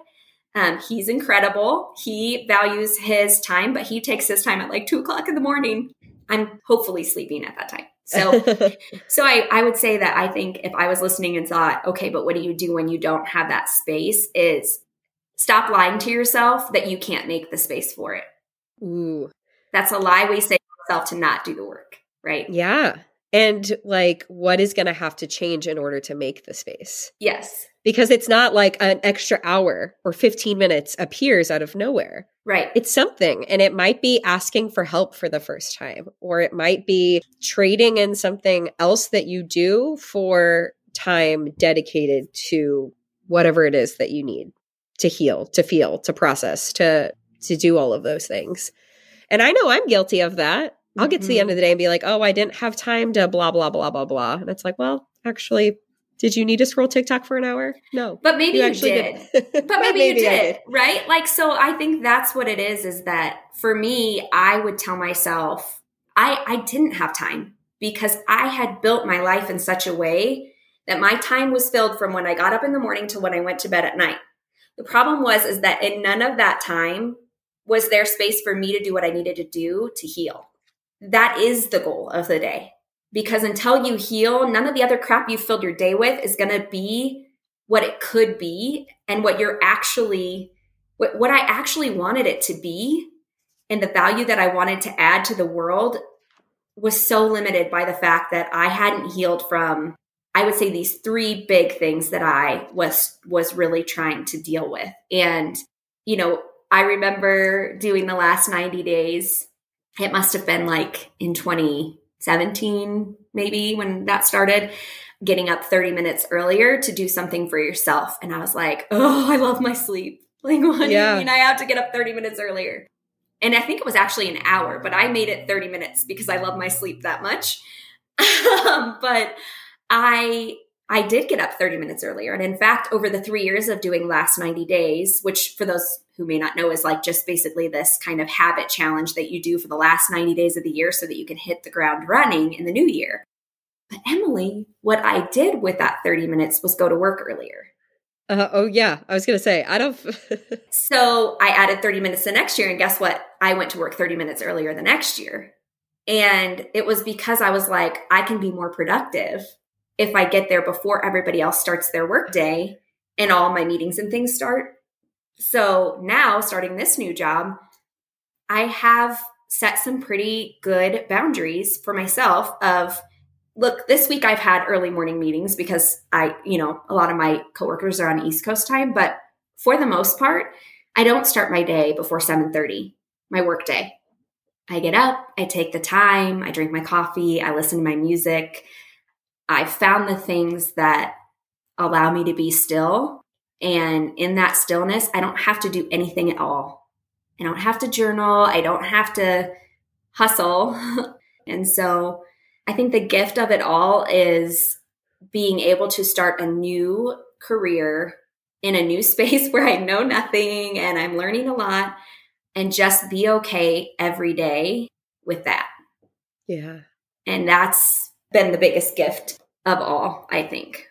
Um, he's incredible. He values his time, but he takes his time at like two o'clock in the morning. I'm hopefully sleeping at that time. So, (laughs) so I, I would say that I think if I was listening and thought, okay, but what do you do when you don't have that space? Is stop lying to yourself that you can't make the space for it Ooh. That's a lie we say to ourselves to not do the work, right? Yeah. And like, what is going to have to change in order to make the space? Yes. Because it's not like an extra hour or 15 minutes appears out of nowhere. Right. It's something. And it might be asking for help for the first time, or it might be trading in something else that you do for time dedicated to whatever it is that you need to heal, to feel, to process, to to do all of those things. And I know I'm guilty of that. I'll get to the end mm-hmm. of the day and be like, oh, I didn't have time to blah, blah, blah, blah, blah. And it's like, well, actually, did you need to scroll TikTok for an hour? No. But maybe you, you did. did. (laughs) but maybe, maybe, you did, did, right? Like, so I think that's what it is, is that for me, I would tell myself, I, I didn't have time because I had built my life in such a way that my time was filled from when I got up in the morning to when I went to bed at night. The problem was is that in none of that time was there space for me to do what I needed to do to heal. That is the goal of the day. Because until you heal, none of the other crap you filled your day with is going to be what it could be and what you're actually what, what I actually wanted it to be and the value that I wanted to add to the world was so limited by the fact that I hadn't healed from I would say these three big things that I was was really trying to deal with. And you know, I remember doing the last 90 days. It must have been like in 2017 maybe when that started getting up 30 minutes earlier to do something for yourself and I was like, "Oh, I love my sleep." (laughs) Like, what yeah. do you mean I have to get up 30 minutes earlier? And I think it was actually an hour, but I made it 30 minutes because I love my sleep that much. um, (laughs) but I I did get up 30 minutes earlier. And in fact, over the three years of doing last 90 days, which for those who may not know is like just basically this kind of habit challenge that you do for the last 90 days of the year so that you can hit the ground running in the new year. But Emily, what I did with that 30 minutes was go to work earlier. Uh, oh yeah, I was gonna say I don't. (laughs) so I added 30 minutes the next year, and guess what? I went to work 30 minutes earlier the next year, and it was because I was like, I can be more productive if I get there before everybody else starts their workday and all my meetings and things start. So now, starting this new job, I have set some pretty good boundaries for myself of look, this week I've had early morning meetings because I, you know, a lot of my coworkers are on East Coast time, but for the most part, I don't start my day before 7:30, my work day. I get up, I take the time, I drink my coffee, I listen to my music. I found the things that allow me to be still. And in that stillness, I don't have to do anything at all. I don't have to journal. I don't have to hustle. (laughs) and so I think the gift of it all is being able to start a new career in a new (laughs) space where I know nothing and I'm learning a lot and just be okay every day with that. Yeah. And that's been the biggest gift of all, I think.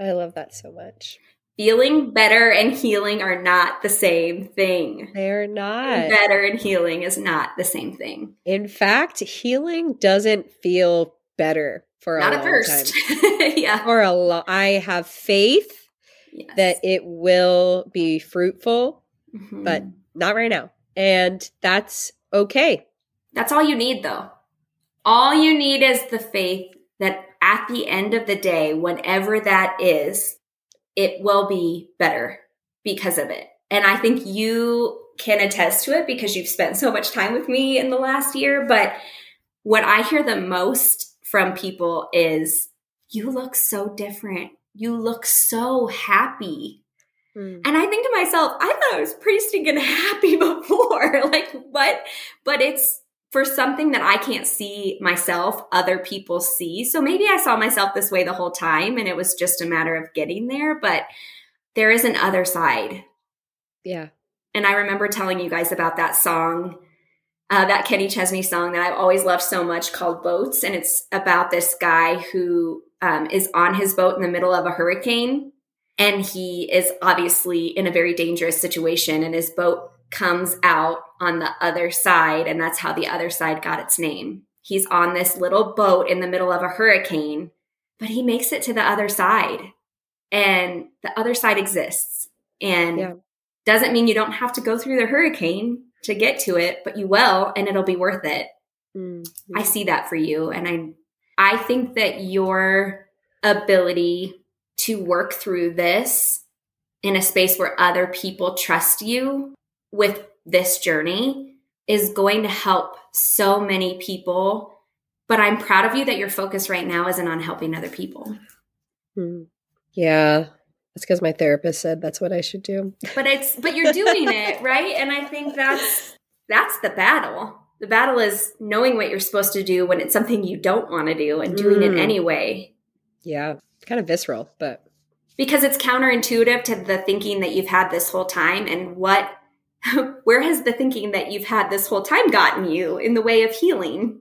I love that so much. Feeling better and healing are not the same thing. They're not. Better and healing is not the same thing. In fact, healing doesn't feel better for not a long first. time. (laughs) yeah. For a long I have faith yes. that it will be fruitful, mm-hmm. but not right now. And that's okay. That's all you need though. All you need is the faith that at the end of the day, whenever that is, it will be better because of it. And I think you can attest to it because you've spent so much time with me in the last year. But what I hear the most from people is, you look so different. You look so happy. Mm. And I think to myself, I thought I was pretty stinking (laughs) happy before. (laughs) like, what? But it's for something that I can't see myself, other people see. So maybe I saw myself this way the whole time and it was just a matter of getting there, but there is an other side. Yeah. And I remember telling you guys about that song, uh, that Kenny Chesney song that I've always loved so much called Boats. And it's about this guy who um, is on his boat in the middle of a hurricane. And he is obviously in a very dangerous situation, and his boat comes out on the other side, and that's how the other side got its name. He's on this little boat in the middle of a hurricane, but he makes it to the other side, and the other side exists. And yeah. doesn't mean you don't have to go through the hurricane to get to it, but you will, and it'll be worth it. Mm-hmm. I see that for you, and I I think that your ability to work through this in a space where other people trust you with this journey is going to help so many people. But I'm proud of you that your focus right now isn't on helping other people. Hmm. Yeah. That's because my therapist said that's what I should do. But it's but you're doing it, (laughs) right? And I think that's that's the battle. The battle is knowing what you're supposed to do when it's something you don't want to do and doing mm. it anyway. Yeah. Kind of visceral, but because it's counterintuitive to the thinking that you've had this whole time and what (laughs) where has the thinking that you've had this whole time gotten you in the way of healing?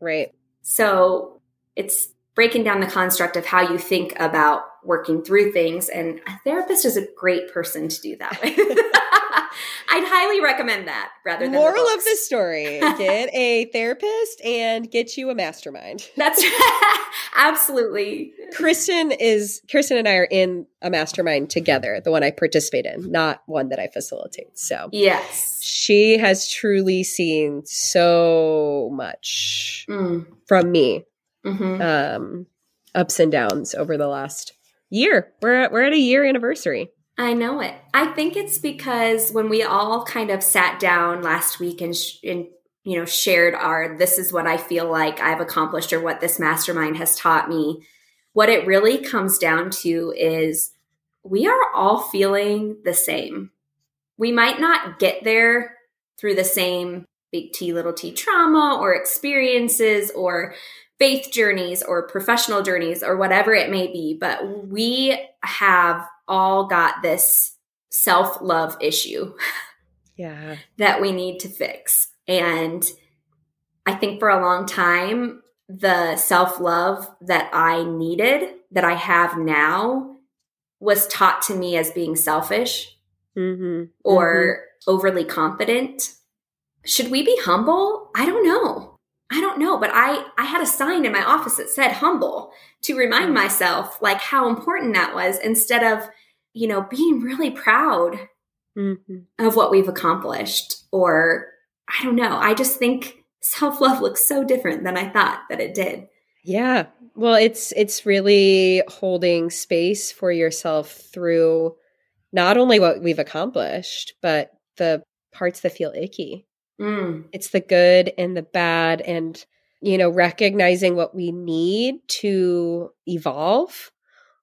Right. So it's breaking down the construct of how you think about working through things. And a therapist is a great person to do that (laughs) with. (laughs) (laughs) I'd highly recommend that rather than moral the of the story: (laughs) get a therapist and get you a mastermind. That's (laughs) absolutely. Kristen is Kristen and I are in a mastermind together, the one I participate in, not one that I facilitate. So yes, she has truly seen so much mm. from me, mm-hmm. um, ups and downs over the last year. We're at, we're at a year anniversary. I know it. I think it's because when we all kind of sat down last week and, sh- and you know shared our this is what I feel like I've accomplished or what this mastermind has taught me, what it really comes down to is we are all feeling the same. We might not get there through the same big T little t trauma or experiences or faith journeys or professional journeys or whatever it may be, but we have all got this self love issue. Yeah. that we need to fix. And I think for a long time, the self love that I needed, that I have now, was taught to me as being selfish mm-hmm. or mm-hmm. overly confident. Should we be humble? I don't know. I don't know, but I I had a sign in my office that said humble to remind mm-hmm. myself like how important that was instead of, you know, being really proud mm-hmm. of what we've accomplished or I don't know. I just think self-love looks so different than I thought that it did. Yeah. Well, it's it's really holding space for yourself through not only what we've accomplished, but the parts that feel icky. Mm. It's the good and the bad and you know recognizing what we need to evolve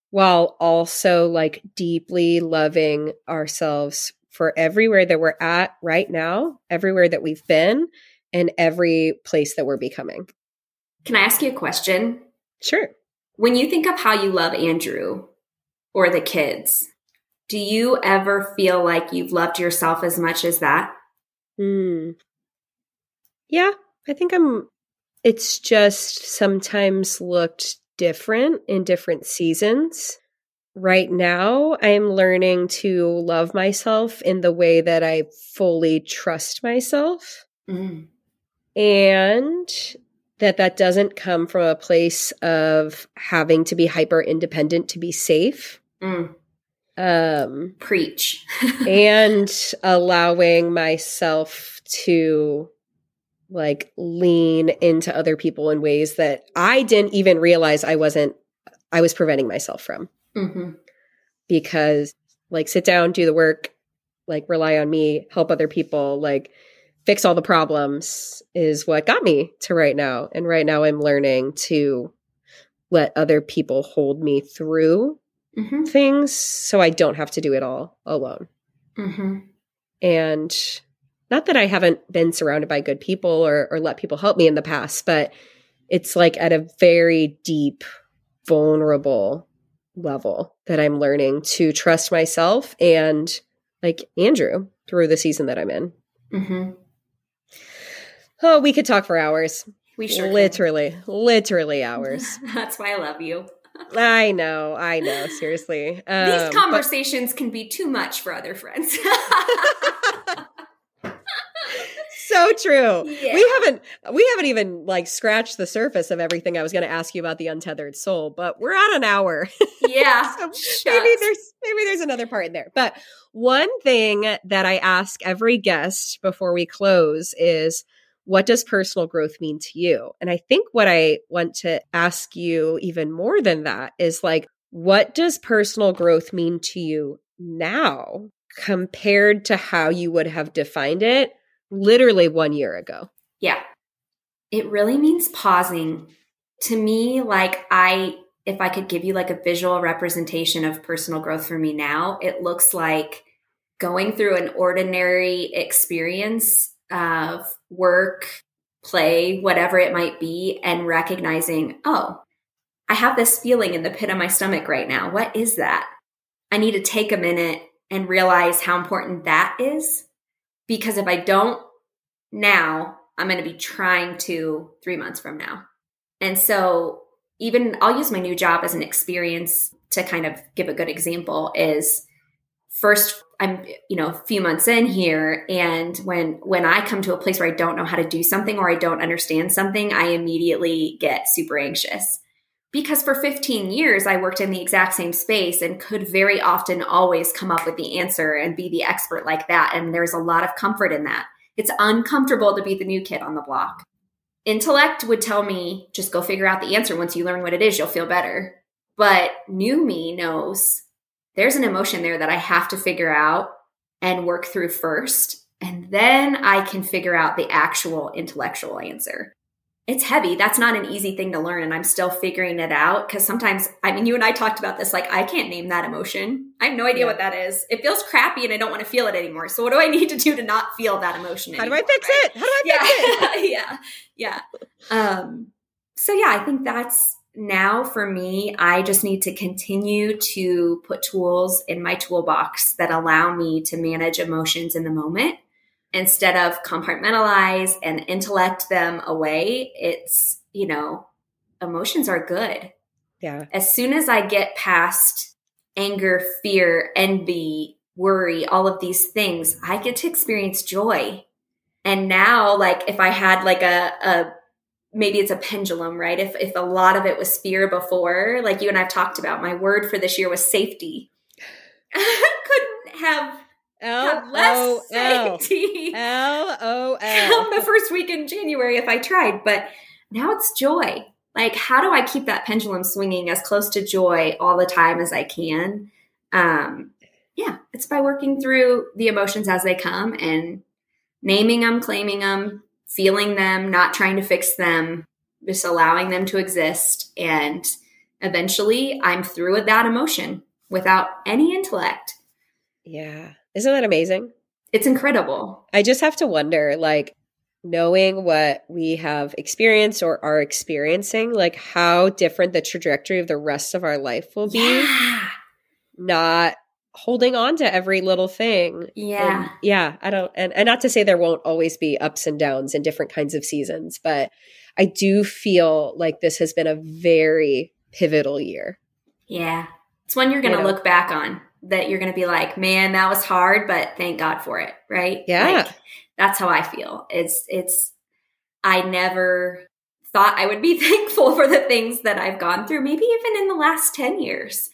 while also like deeply loving ourselves for everywhere that we're at right now, everywhere that we've been, and every place that we're becoming. Can I ask you a question? Sure. When you think of how you love Andrew or the kids, do you ever feel like you've loved yourself as much as that? Hmm. Yeah, I think I'm. It's just sometimes looked different in different seasons. Right now, I'm learning to love myself in the way that I fully trust myself. Mm. And that that doesn't come from a place of having to be hyper independent to be safe. Mm. Um, Preach. (laughs) and allowing myself to like lean into other people in ways that I didn't even realize I wasn't, I was preventing myself from. Mm-hmm. Because, like, sit down, do the work, like, rely on me, help other people, like, fix all the problems is what got me to right now. And right now, I'm learning to let other people hold me through mm-hmm. things so I don't have to do it all alone. Mm-hmm. And not that I haven't been surrounded by good people or, or let people help me in the past, but it's like at a very deep, vulnerable level that I'm learning to trust myself and like Andrew through the season that I'm in. Mm-hmm. Oh, we could talk for hours. We sure literally, can. literally (laughs) hours. That's why I love you. I know, I know. Seriously, um, these conversations but- can be too much for other friends. (laughs) so true. Yeah. We haven't we haven't even like scratched the surface of everything I was going to ask you about the untethered soul, but we're at an hour. (laughs) Yeah. so maybe there's maybe there's another part in there. But one thing that I ask every guest before we close is what does personal growth mean to you? And I think what I want to ask you even more than that is like what does personal growth mean to you now compared to how you would have defined it literally one year ago. Yeah. It really means pausing. To me, like I, if I could give you like a visual representation of personal growth for me now, it looks like going through an ordinary experience of work, play, whatever it might be, and recognizing, oh, I have this feeling in the pit of my stomach right now. What is that? I need to take a minute and realize how important that is because if I don't now, I'm going to be trying to three months from now. And so even I'll use my new job as an experience to kind of give a good example is first I'm you know a few months in here and when when I come to a place where I don't know how to do something or I don't understand something I immediately get super anxious. Because for 15 years I worked in the exact same space and could very often always come up with the answer and be the expert like that and there's a lot of comfort in that. It's uncomfortable to be the new kid on the block. Intellect would tell me just go figure out the answer. Once you learn what it is you'll feel better. But new me knows there's an emotion there that I have to figure out and work through first. And then I can figure out the actual intellectual answer. It's heavy. That's not an easy thing to learn. And I'm still figuring it out because sometimes, I mean, you and I talked about this. Like, I can't name that emotion. I have no idea yeah. what that is. It feels crappy and I don't want to feel it anymore. So, what do I need to do to not feel that emotion? How do I fix right? it? How do I yeah. fix it? (laughs) yeah. Yeah. Um, so, yeah, I think that's now for me, I just need to continue to put tools in my toolbox that allow me to manage emotions in the moment instead of compartmentalize and intellect them away. It's, you know, emotions are good. Yeah. As soon as I get past anger, fear, envy, worry, all of these things, I get to experience joy. And now, like, if I had like a, a maybe it's a pendulum, right? If if a lot of it was fear before, like you and I've talked about, my word for this year was safety. I (laughs) couldn't have L O L L O L (laughs) the first week in January if I tried, but now it's joy. Like, how do I keep that pendulum swinging as close to joy all the time as I can? Um, yeah, it's by working through the emotions as they come and naming them, claiming them, feeling them, not trying to fix them, just allowing them to exist. And eventually I'm through with that emotion without any intellect. Yeah. Isn't that amazing? It's incredible. I just have to wonder like, knowing what we have experienced or are experiencing, like how different the trajectory of the rest of our life will be. Yeah. Not holding on to every little thing. Mm, yeah. And yeah. I don't, and, and not to say there won't always be ups and downs in different kinds of seasons, but I do feel like this has been a very pivotal year. Yeah. It's one you're going to you know? look back on that you're going to be like, man, that was hard, but thank God for it. Right. Yeah. Like, that's how I feel. It's, it's, I never thought I would be (laughs) thankful for the things that I've gone through, maybe even in the last 10 years.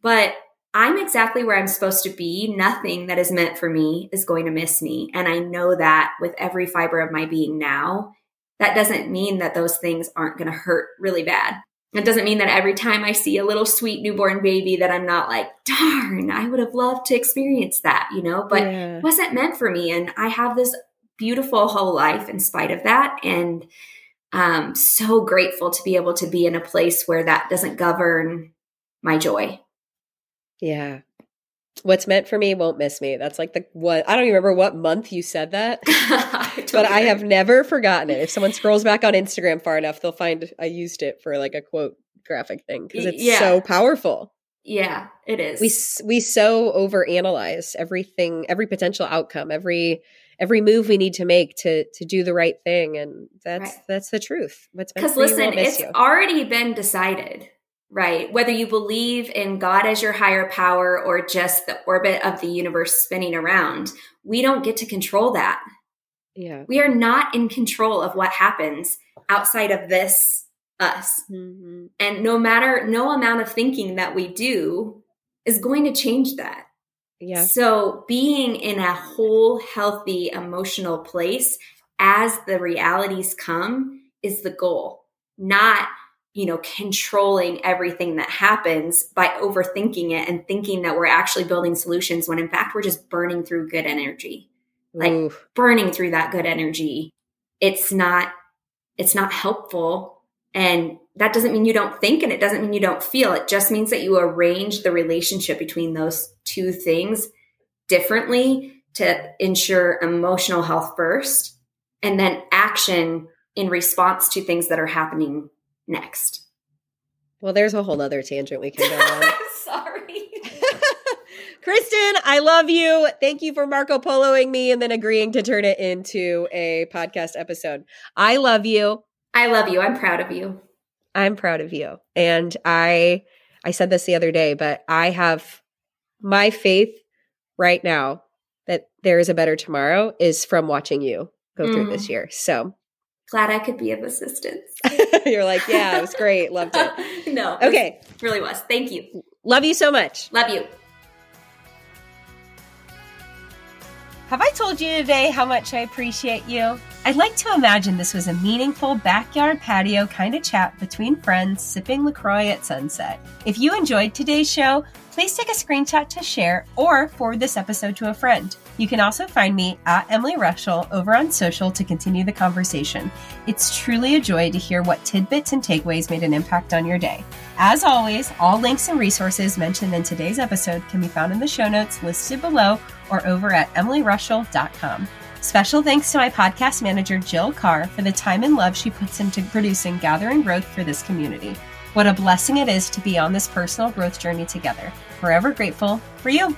But I'm exactly where I'm supposed to be. Nothing that is meant for me is going to miss me. And I know that with every fiber of my being now. That doesn't mean that those things aren't going to hurt really bad. It doesn't mean that every time I see a little sweet newborn baby that I'm not like, darn, I would have loved to experience that, you know, but yeah. wasn't meant for me. And I have this beautiful whole life in spite of that. And I'm um, so grateful to be able to be in a place where that doesn't govern my joy. Yeah. What's meant for me won't miss me. That's like the what I don't even remember what month you said that. (laughs) but I have never forgotten it. If someone scrolls back on Instagram far enough, they'll find I used it for like a quote graphic thing because it's yeah. so powerful. Yeah, it is. We we so overanalyze everything, every potential outcome, every every move we need to make to to do the right thing, and that's right. that's the truth. What's because listen, it's you. already been decided right? Whether you believe in God as your higher power or just the orbit of the universe spinning around, we don't get to control that. Yeah. We are not in control of what happens outside of this us. Mm-hmm. And no matter, no amount of thinking that we do is going to change that. Yeah. So being in a whole, healthy, emotional place as the realities come is the goal, not you know, controlling everything that happens by overthinking it and thinking that we're actually building solutions when in fact we're just burning through good energy. Like Oof. burning through that good energy. It's not it's not helpful and that doesn't mean you don't think and it doesn't mean you don't feel. It just means that you arrange the relationship between those two things differently to ensure emotional health first and then action in response to things that are happening next. Well, there's a whole other tangent we can go on. (laughs) Sorry. (laughs) Kristen, I love you. Thank you for Marco Poloing me and then agreeing to turn it into a podcast episode. I love you. I love you. I'm proud of you. I'm proud of you. And I I said this the other day, but I have my faith right now that there is a better tomorrow is from watching you go mm. through this mm. year. So glad I could be of assistance. (laughs) You're like, yeah, it was great. Loved it. (laughs) no. Okay. It really was. Thank you. Love you so much. Love you. Have I told you today how much I appreciate you? I'd like to imagine this was a meaningful backyard patio kind of chat between friends sipping LaCroix at sunset. If you enjoyed today's show, please take a screenshot to share or forward this episode to a friend. You can also find me at Emily Rushell over on social to continue the conversation. It's truly a joy to hear what tidbits and takeaways made an impact on your day. As always, all links and resources mentioned in today's episode can be found in the show notes listed below or over at emilyrushell.com. Special thanks to my podcast manager, Jill Carr, for the time and love she puts into producing Gather in Growth for this community. What a blessing it is to be on this personal growth journey together. Forever grateful for you.